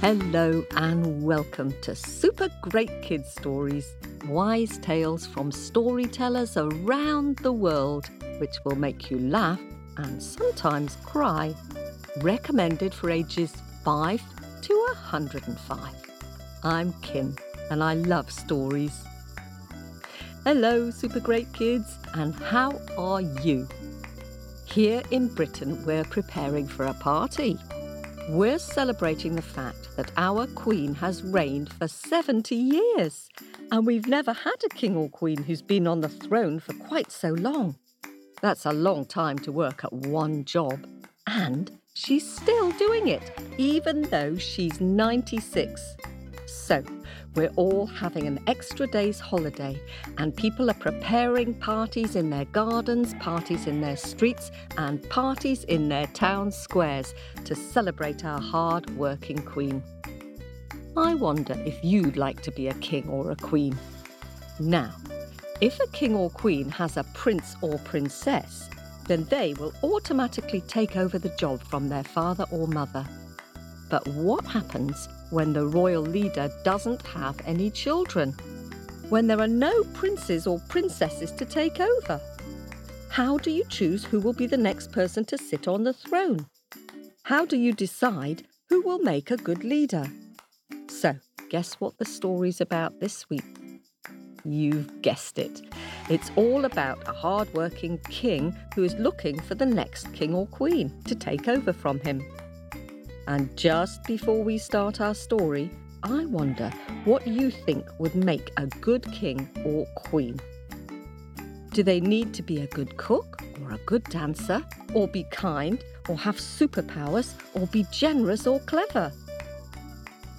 Hello and welcome to Super Great Kids Stories, wise tales from storytellers around the world, which will make you laugh and sometimes cry. Recommended for ages 5 to 105. I'm Kim and I love stories. Hello, Super Great Kids, and how are you? Here in Britain, we're preparing for a party. We're celebrating the fact that our Queen has reigned for 70 years, and we've never had a king or queen who's been on the throne for quite so long. That's a long time to work at one job, and she's still doing it, even though she's 96. So, we're all having an extra day's holiday, and people are preparing parties in their gardens, parties in their streets, and parties in their town squares to celebrate our hard working Queen. I wonder if you'd like to be a king or a queen. Now, if a king or queen has a prince or princess, then they will automatically take over the job from their father or mother. But what happens when the royal leader doesn't have any children? When there are no princes or princesses to take over? How do you choose who will be the next person to sit on the throne? How do you decide who will make a good leader? So, guess what the story's about this week? You've guessed it. It's all about a hard-working king who is looking for the next king or queen to take over from him. And just before we start our story, I wonder what you think would make a good king or queen. Do they need to be a good cook or a good dancer, or be kind, or have superpowers, or be generous or clever?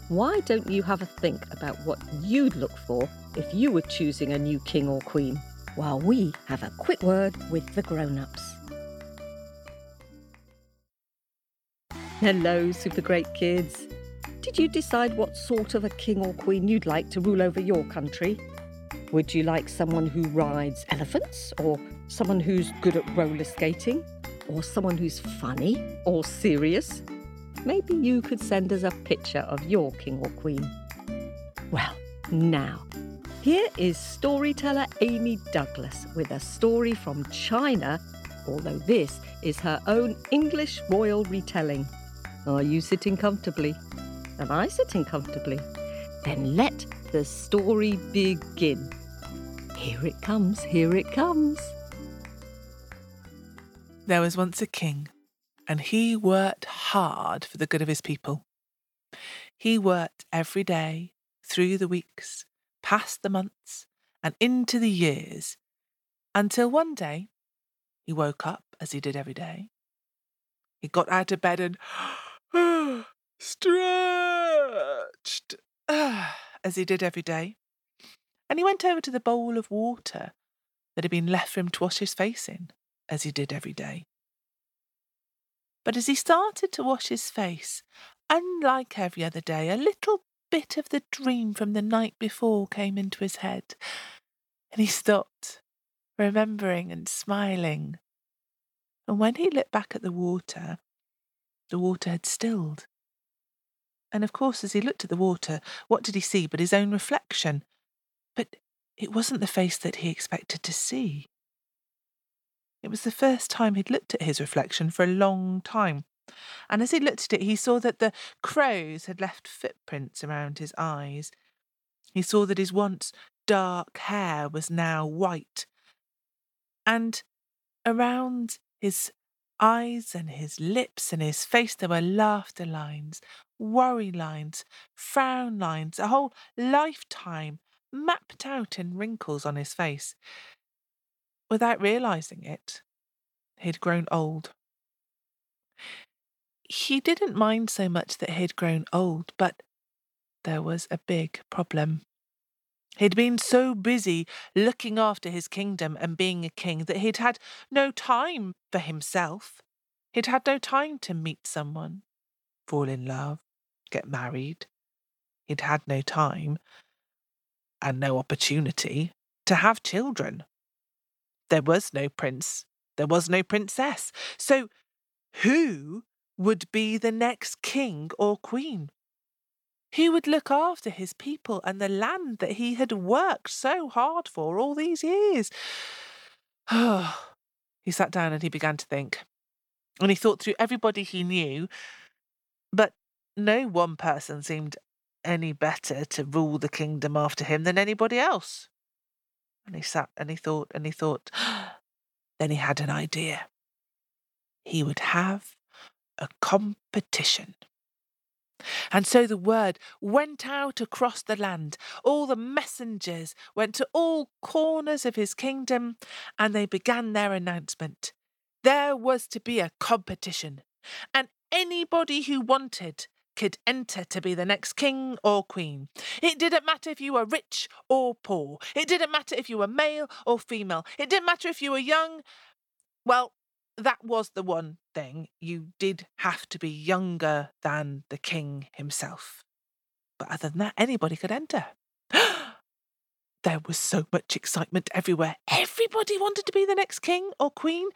Why don't you have a think about what you'd look for if you were choosing a new king or queen, while we have a quick word with the grown ups? Hello, super great kids. Did you decide what sort of a king or queen you'd like to rule over your country? Would you like someone who rides elephants, or someone who's good at roller skating, or someone who's funny or serious? Maybe you could send us a picture of your king or queen. Well, now, here is storyteller Amy Douglas with a story from China, although this is her own English royal retelling. Are you sitting comfortably? Am I sitting comfortably? Then let the story begin. Here it comes, here it comes. There was once a king, and he worked hard for the good of his people. He worked every day, through the weeks, past the months, and into the years, until one day he woke up as he did every day. He got out of bed and stretched as he did every day. And he went over to the bowl of water that had been left for him to wash his face in, as he did every day. But as he started to wash his face, unlike every other day, a little bit of the dream from the night before came into his head, and he stopped, remembering and smiling. And when he looked back at the water, the water had stilled. And of course, as he looked at the water, what did he see but his own reflection? But it wasn't the face that he expected to see. It was the first time he'd looked at his reflection for a long time. And as he looked at it, he saw that the crows had left footprints around his eyes. He saw that his once dark hair was now white. And around his eyes and his lips and his face, there were laughter lines, worry lines, frown lines, a whole lifetime mapped out in wrinkles on his face. Without realizing it, he'd grown old. He didn't mind so much that he'd grown old, but there was a big problem. He'd been so busy looking after his kingdom and being a king that he'd had no time for himself. He'd had no time to meet someone, fall in love, get married. He'd had no time. and no opportunity to have children. There was no prince, there was no princess. So, who would be the next king or queen? Who would look after his people and the land that he had worked so hard for all these years? he sat down and he began to think. And he thought through everybody he knew, but no one person seemed any better to rule the kingdom after him than anybody else. And he sat and he thought and he thought. then he had an idea. He would have a competition. And so the word went out across the land. All the messengers went to all corners of his kingdom, and they began their announcement. There was to be a competition, and anybody who wanted could enter to be the next king or queen. It didn't matter if you were rich or poor. It didn't matter if you were male or female. It didn't matter if you were young. Well, that was the one thing. You did have to be younger than the king himself. But other than that, anybody could enter. there was so much excitement everywhere. Everybody wanted to be the next king or queen.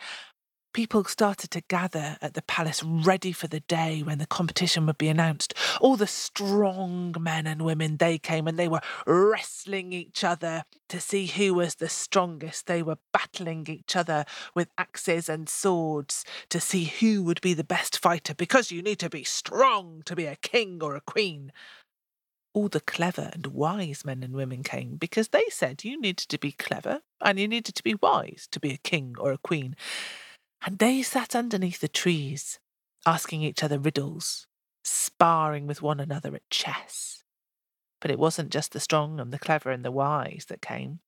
People started to gather at the palace ready for the day when the competition would be announced. All the strong men and women, they came and they were wrestling each other to see who was the strongest. They were battling each other with axes and swords to see who would be the best fighter because you need to be strong to be a king or a queen. All the clever and wise men and women came because they said you needed to be clever and you needed to be wise to be a king or a queen and they sat underneath the trees, asking each other riddles, sparring with one another at chess. But it wasn't just the strong and the clever and the wise that came.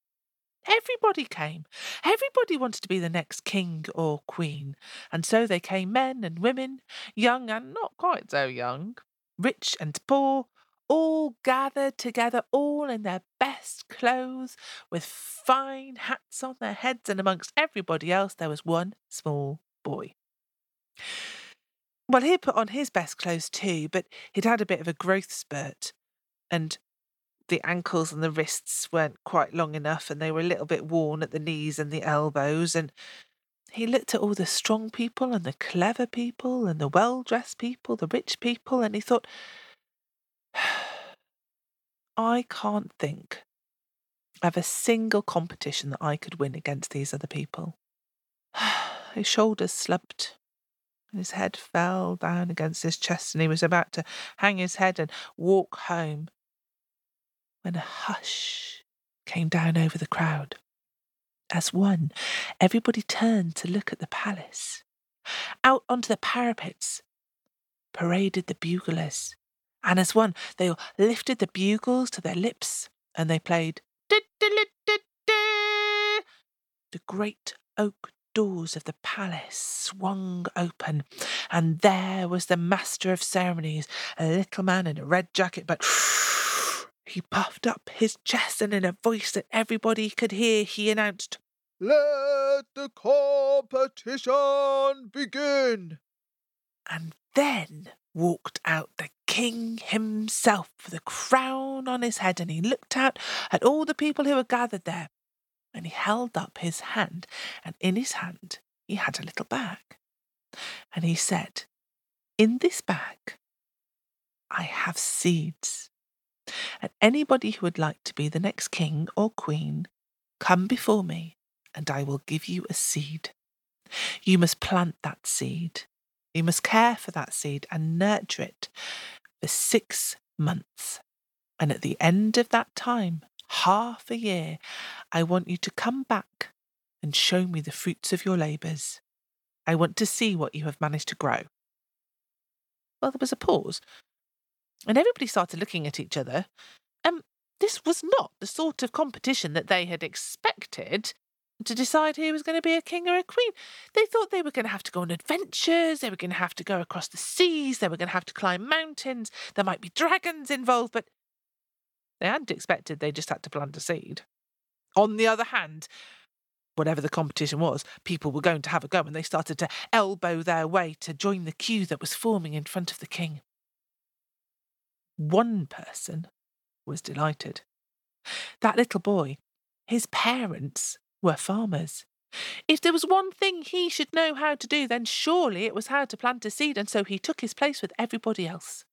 Everybody came. Everybody wanted to be the next king or queen. And so they came men and women, young and not quite so young, rich and poor, all gathered together, all in their best clothes, with fine hats on their heads, and amongst everybody else there was one small boy. Well, he'd put on his best clothes too, but he'd had a bit of a growth spurt, and the ankles and the wrists weren't quite long enough, and they were a little bit worn at the knees and the elbows, and he looked at all the strong people and the clever people and the well dressed people, the rich people, and he thought, I can't think of a single competition that I could win against these other people. his shoulders slumped, and his head fell down against his chest, and he was about to hang his head and walk home when a hush came down over the crowd. As one, everybody turned to look at the palace. Out onto the parapets paraded the buglers and as one, they all lifted the bugles to their lips and they played. The great oak doors of the palace swung open, and there was the master of ceremonies, a little man in a red jacket, but he puffed up his chest and in a voice that everybody could hear, he announced, Let the competition begin. And then walked out the king himself with a crown on his head, and he looked out at all the people who were gathered there. And he held up his hand, and in his hand he had a little bag. And he said, In this bag I have seeds. And anybody who would like to be the next king or queen, come before me, and I will give you a seed. You must plant that seed. You must care for that seed and nurture it for six months. And at the end of that time, half a year, I want you to come back and show me the fruits of your labours. I want to see what you have managed to grow. Well, there was a pause, and everybody started looking at each other. Um, this was not the sort of competition that they had expected to decide who was going to be a king or a queen. They thought they were going to have to go on adventures, they were going to have to go across the seas, they were going to have to climb mountains, there might be dragons involved, but they hadn't expected they just had to plant a seed. On the other hand, whatever the competition was, people were going to have a go and they started to elbow their way to join the queue that was forming in front of the king. One person was delighted. That little boy, his parents were farmers. If there was one thing he should know how to do, then surely it was how to plant a seed, and so he took his place with everybody else.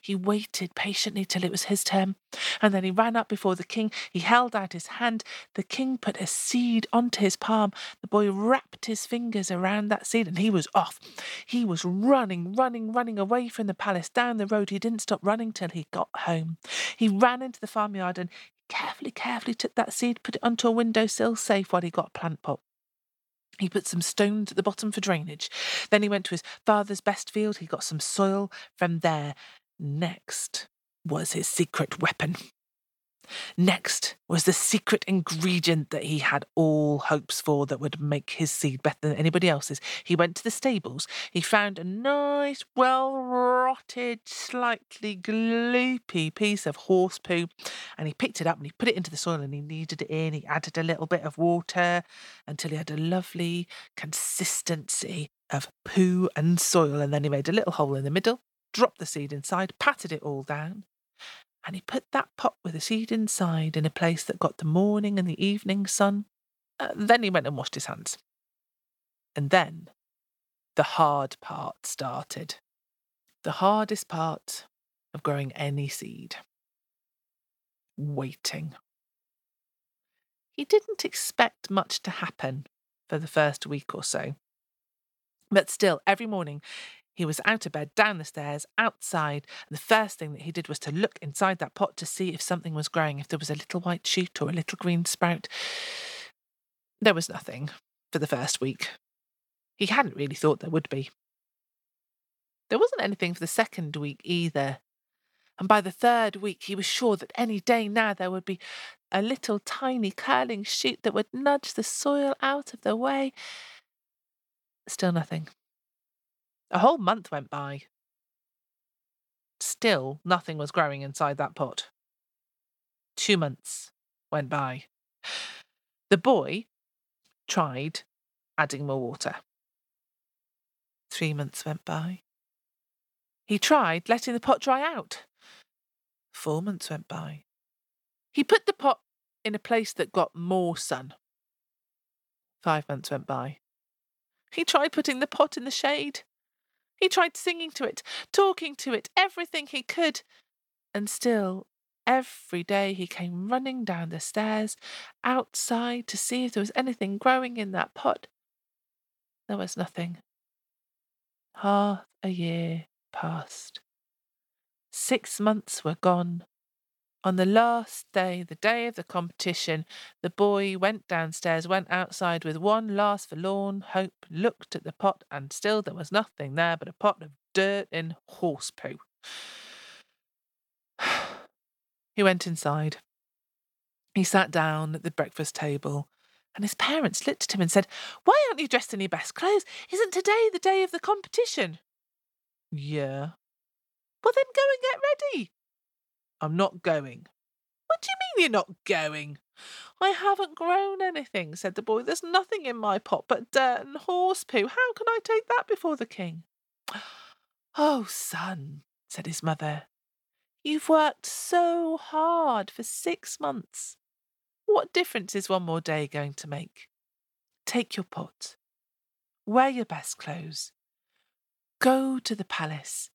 He waited patiently till it was his turn, and then he ran up before the king. He held out his hand. The king put a seed onto his palm. The boy wrapped his fingers around that seed, and he was off. He was running, running, running away from the palace down the road. He didn't stop running till he got home. He ran into the farmyard and carefully, carefully took that seed, put it onto a windowsill safe while he got a plant pot. He put some stones at the bottom for drainage. Then he went to his father's best field. He got some soil from there. Next was his secret weapon. Next was the secret ingredient that he had all hopes for that would make his seed better than anybody else's. He went to the stables. He found a nice, well rotted, slightly gloopy piece of horse poo and he picked it up and he put it into the soil and he kneaded it in. He added a little bit of water until he had a lovely consistency of poo and soil. And then he made a little hole in the middle, dropped the seed inside, patted it all down and he put that pot with the seed inside in a place that got the morning and the evening sun. Uh, then he went and washed his hands. And then the hard part started. The hardest part of growing any seed waiting. He didn't expect much to happen for the first week or so. But still, every morning he was out of bed, down the stairs, outside, and the first thing that he did was to look inside that pot to see if something was growing, if there was a little white shoot or a little green sprout. There was nothing for the first week. He hadn't really thought there would be. There wasn't anything for the second week either. And by the third week, he was sure that any day now there would be a little tiny curling shoot that would nudge the soil out of the way. Still nothing. A whole month went by. Still, nothing was growing inside that pot. Two months went by. The boy tried adding more water. Three months went by. He tried letting the pot dry out. Four months went by. He put the pot in a place that got more sun. Five months went by. He tried putting the pot in the shade. He tried singing to it, talking to it, everything he could. And still, every day he came running down the stairs outside to see if there was anything growing in that pot. There was nothing. Half a year passed. Six months were gone, on the last day, the day of the competition, the boy went downstairs, went outside with one last forlorn hope, looked at the pot, and still there was nothing there but a pot of dirt and horse poo. he went inside. He sat down at the breakfast table, and his parents looked at him and said, Why aren't you dressed in your best clothes? Isn't today the day of the competition? Yeah. Well, then go and get ready, I'm not going. What do you mean you're not going? I haven't grown anything, said the boy. There's nothing in my pot but dirt and horse poo. How can I take that before the king? Oh, son, said his mother, you've worked so hard for six months. What difference is one more day going to make? Take your pot, wear your best clothes, go to the palace,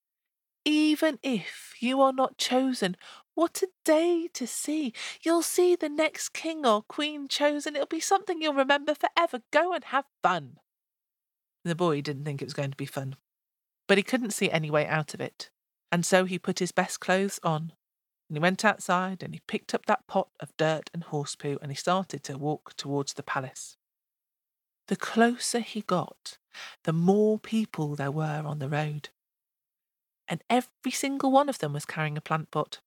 even if you are not chosen, what a day to see! You'll see the next king or queen chosen. It'll be something you'll remember forever. Go and have fun. The boy didn't think it was going to be fun, but he couldn't see any way out of it. And so he put his best clothes on, and he went outside and he picked up that pot of dirt and horse poo and he started to walk towards the palace. The closer he got, the more people there were on the road and every single one of them was carrying a plant pot.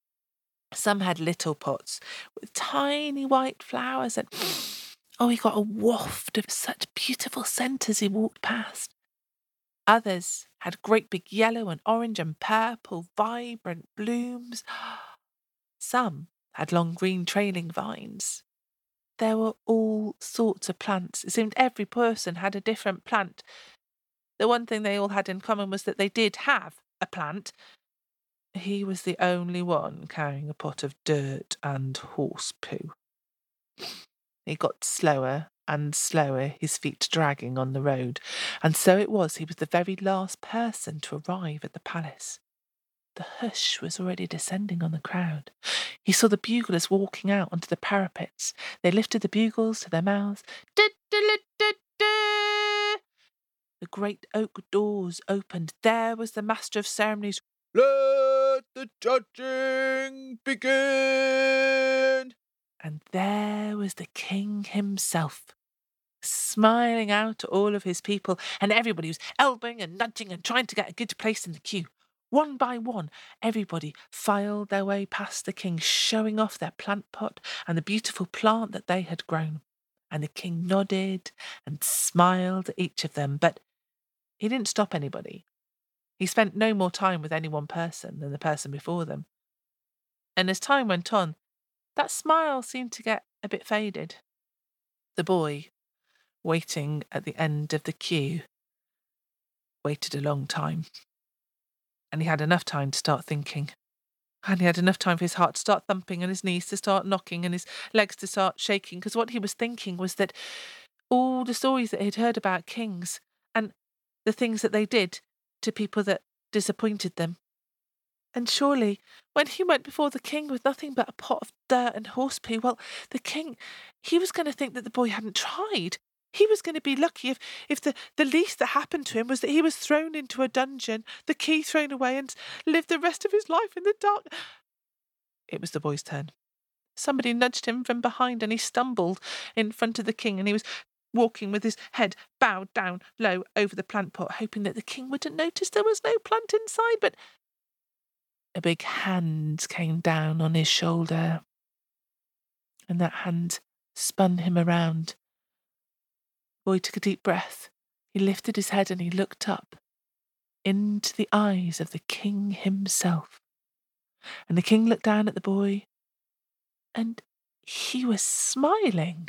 Some had little pots with tiny white flowers, and oh, he got a waft of such beautiful scent as he walked past. Others had great big yellow and orange and purple, vibrant blooms. Some had long green trailing vines. There were all sorts of plants. It seemed every person had a different plant. The one thing they all had in common was that they did have a plant, he was the only one carrying a pot of dirt and horse poo. He got slower and slower, his feet dragging on the road, and so it was he was the very last person to arrive at the palace. The hush was already descending on the crowd. He saw the buglers walking out onto the parapets. They lifted the bugles to their mouths. The great oak doors opened. There was the master of ceremonies. Let the judging begin. And there was the king himself, smiling out at all of his people, and everybody was elbowing and nudging and trying to get a good place in the queue. One by one, everybody filed their way past the king, showing off their plant pot and the beautiful plant that they had grown. And the king nodded and smiled at each of them, but he didn't stop anybody. He spent no more time with any one person than the person before them. And as time went on, that smile seemed to get a bit faded. The boy, waiting at the end of the queue, waited a long time. And he had enough time to start thinking. And he had enough time for his heart to start thumping and his knees to start knocking and his legs to start shaking. Because what he was thinking was that all the stories that he'd heard about kings and the things that they did to people that disappointed them and surely, when he went before the king with nothing but a pot of dirt and horse poo, well, the king, he was going to think that the boy hadn't tried. He was going to be lucky if, if the, the least that happened to him was that he was thrown into a dungeon, the key thrown away, and lived the rest of his life in the dark. It was the boy's turn. Somebody nudged him from behind, and he stumbled in front of the king, and he was walking with his head bowed down low over the plant pot, hoping that the king wouldn't notice there was no plant inside. But a big hand came down on his shoulder, and that hand spun him around. The boy took a deep breath. He lifted his head and he looked up into the eyes of the king himself. And the king looked down at the boy, and he was smiling.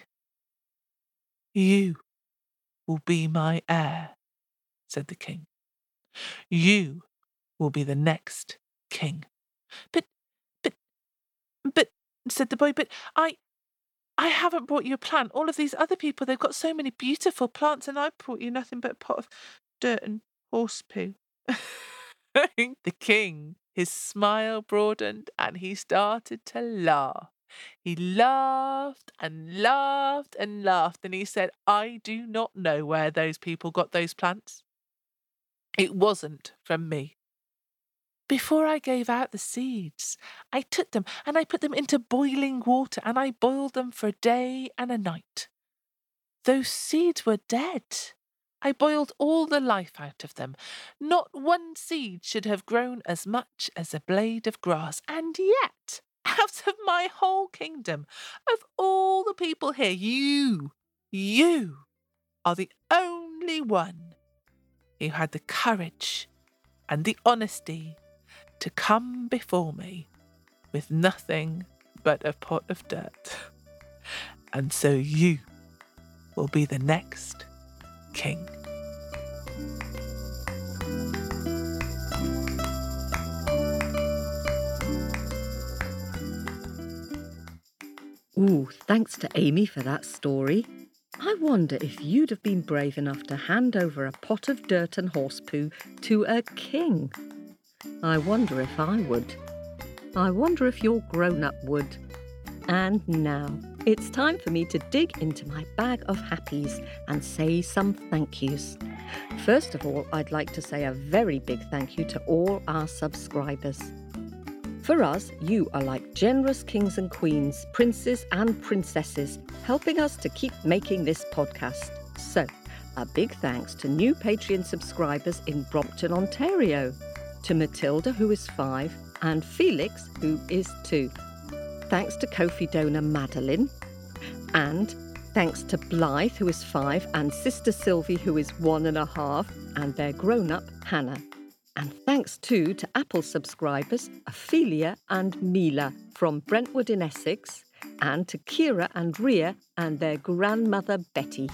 You will be my heir, said the king. You will be the next king. But, but, but, said the boy, but I, I haven't brought you a plant. All of these other people, they've got so many beautiful plants, and I've brought you nothing but a pot of dirt and horse poo. the king, his smile broadened, and he started to laugh. He laughed and laughed and laughed, and he said, I do not know where those people got those plants. It wasn't from me. Before I gave out the seeds, I took them and I put them into boiling water and I boiled them for a day and a night. Those seeds were dead. I boiled all the life out of them. Not one seed should have grown as much as a blade of grass, and yet, out of my whole kingdom, of all the people here, you, you are the only one who had the courage and the honesty to come before me with nothing but a pot of dirt. And so you will be the next king. Thanks to Amy for that story. I wonder if you'd have been brave enough to hand over a pot of dirt and horse poo to a king. I wonder if I would. I wonder if your grown up would. And now it's time for me to dig into my bag of happies and say some thank yous. First of all, I'd like to say a very big thank you to all our subscribers. For us, you are like generous kings and queens, princes and princesses, helping us to keep making this podcast. So, a big thanks to new Patreon subscribers in Brampton, Ontario to Matilda, who is five, and Felix, who is two. Thanks to Ko-fi donor Madeline, and thanks to Blythe, who is five, and sister Sylvie, who is one and a half, and their grown up Hannah. And thanks too to Apple subscribers Ophelia and Mila from Brentwood in Essex, and to Kira and Ria and their grandmother Betty.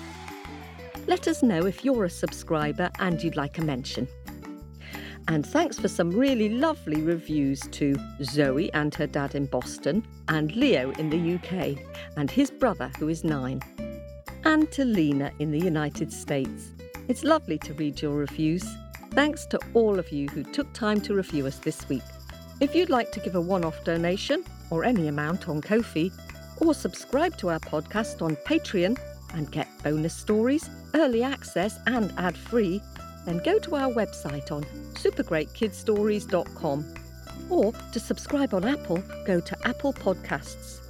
Let us know if you're a subscriber and you'd like a mention. And thanks for some really lovely reviews to Zoe and her dad in Boston, and Leo in the UK, and his brother who is nine, and to Lena in the United States. It's lovely to read your reviews. Thanks to all of you who took time to review us this week. If you'd like to give a one off donation, or any amount on Ko-fi, or subscribe to our podcast on Patreon and get bonus stories, early access, and ad free, then go to our website on supergreatkidstories.com. Or to subscribe on Apple, go to Apple Podcasts.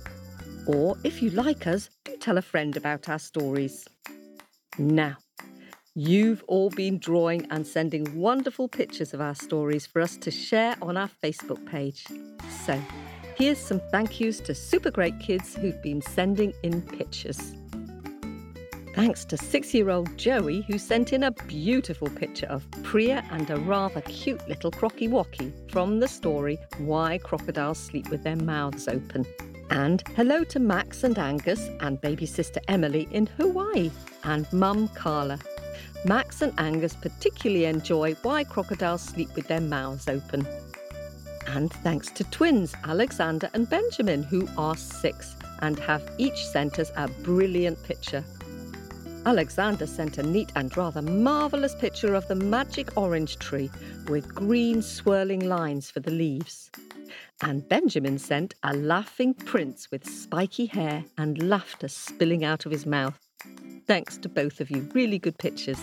Or if you like us, do tell a friend about our stories. Now, you've all been drawing and sending wonderful pictures of our stories for us to share on our Facebook page. So, here's some thank yous to super great kids who've been sending in pictures. Thanks to six year old Joey, who sent in a beautiful picture of Priya and a rather cute little crocky wocky from the story Why Crocodiles Sleep with Their Mouths Open. And hello to Max and Angus and baby sister Emily in Hawaii and mum Carla. Max and Angus particularly enjoy Why Crocodiles Sleep with Their Mouths Open. And thanks to twins Alexander and Benjamin, who are six and have each sent us a brilliant picture Alexander sent a neat and rather marvellous picture of the magic orange tree with green swirling lines for the leaves. And Benjamin sent a laughing prince with spiky hair and laughter spilling out of his mouth. Thanks to both of you, really good pictures.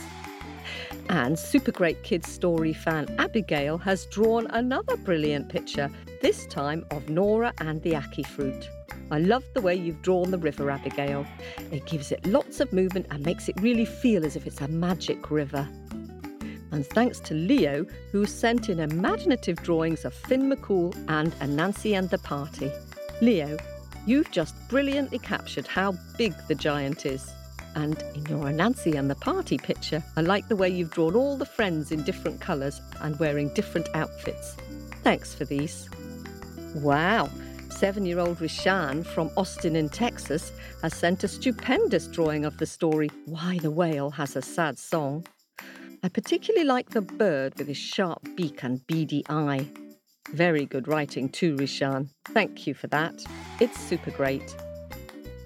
And Super Great Kids Story fan Abigail has drawn another brilliant picture, this time of Nora and the Ackee fruit. I love the way you've drawn the river, Abigail. It gives it lots of movement and makes it really feel as if it's a magic river. And thanks to Leo, who sent in imaginative drawings of Finn McCool and Anansi and the Party. Leo, you've just brilliantly captured how big the giant is. And in your Anansi and the Party picture, I like the way you've drawn all the friends in different colours and wearing different outfits. Thanks for these. Wow, seven year old Rishan from Austin in Texas has sent a stupendous drawing of the story Why the Whale Has a Sad Song. I particularly like the bird with his sharp beak and beady eye. Very good writing too, Rishan. Thank you for that. It's super great.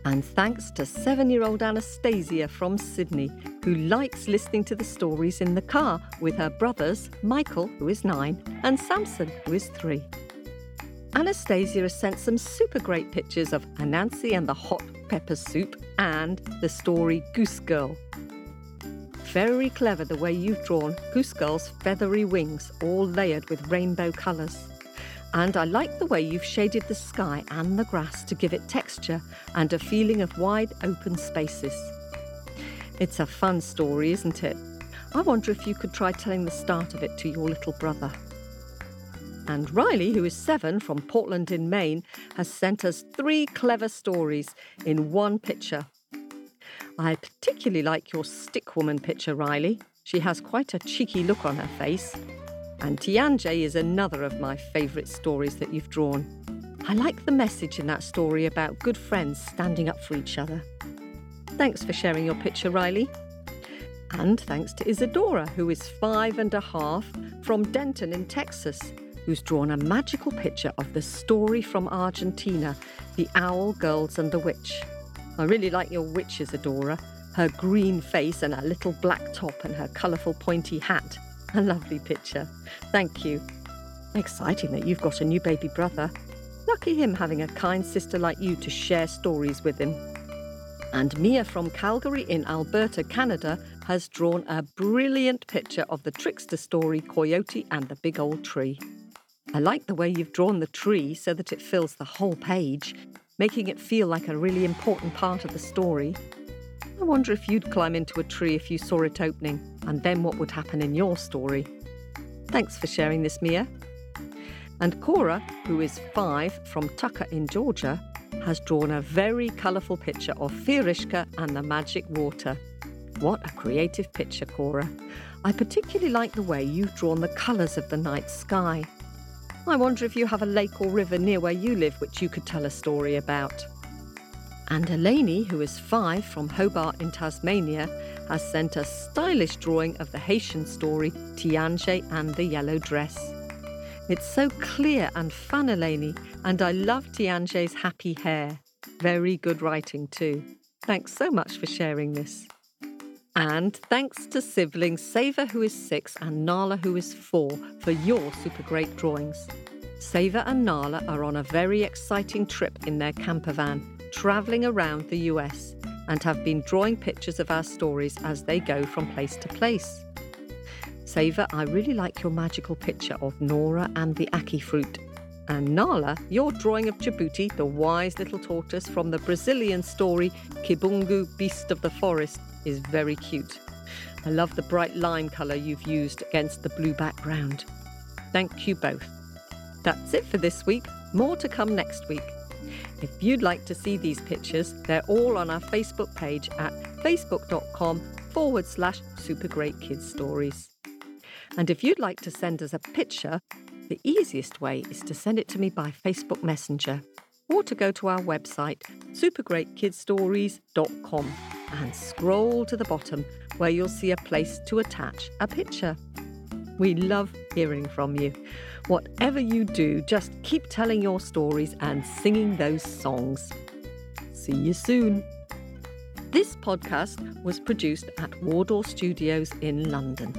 And thanks to seven year old Anastasia from Sydney, who likes listening to the stories in the car with her brothers, Michael, who is nine, and Samson, who is three. Anastasia has sent some super great pictures of Anansi and the hot pepper soup and the story Goose Girl. Very clever the way you've drawn Goose Girl's feathery wings, all layered with rainbow colours. And I like the way you've shaded the sky and the grass to give it texture and a feeling of wide open spaces. It's a fun story, isn't it? I wonder if you could try telling the start of it to your little brother. And Riley, who is seven from Portland in Maine, has sent us three clever stories in one picture. I particularly like your stick woman picture, Riley. She has quite a cheeky look on her face. And Tianjie is another of my favourite stories that you've drawn. I like the message in that story about good friends standing up for each other. Thanks for sharing your picture, Riley. And thanks to Isadora, who is five and a half from Denton in Texas who's drawn a magical picture of the story from Argentina, The Owl, Girls and the Witch. I really like your witch, Isadora. Her green face and her little black top and her colourful pointy hat. A lovely picture. Thank you. Exciting that you've got a new baby brother. Lucky him having a kind sister like you to share stories with him. And Mia from Calgary in Alberta, Canada, has drawn a brilliant picture of the trickster story Coyote and the Big Old Tree. I like the way you've drawn the tree so that it fills the whole page, making it feel like a really important part of the story. I wonder if you'd climb into a tree if you saw it opening, and then what would happen in your story. Thanks for sharing this, Mia. And Cora, who is five from Tucker in Georgia, has drawn a very colourful picture of Fiorishka and the magic water. What a creative picture, Cora. I particularly like the way you've drawn the colours of the night sky. I wonder if you have a lake or river near where you live which you could tell a story about. And Eleni, who is five from Hobart in Tasmania, has sent a stylish drawing of the Haitian story Tiange and the Yellow Dress. It's so clear and funnelany, and I love Tiange's happy hair. Very good writing, too. Thanks so much for sharing this. And thanks to siblings Saver, who is six, and Nala, who is four, for your super great drawings. Saver and Nala are on a very exciting trip in their camper van, travelling around the US, and have been drawing pictures of our stories as they go from place to place. Saver, I really like your magical picture of Nora and the Ackee fruit. And Nala, your drawing of Jabuti, the wise little tortoise from the Brazilian story Kibungo, Beast of the Forest, is very cute. I love the bright lime colour you've used against the blue background. Thank you both. That's it for this week. More to come next week. If you'd like to see these pictures, they're all on our Facebook page at facebook.com forward slash super great kids stories. And if you'd like to send us a picture, the easiest way is to send it to me by Facebook Messenger or to go to our website, supergreatkidstories.com, and scroll to the bottom where you'll see a place to attach a picture. We love hearing from you. Whatever you do, just keep telling your stories and singing those songs. See you soon. This podcast was produced at Wardour Studios in London.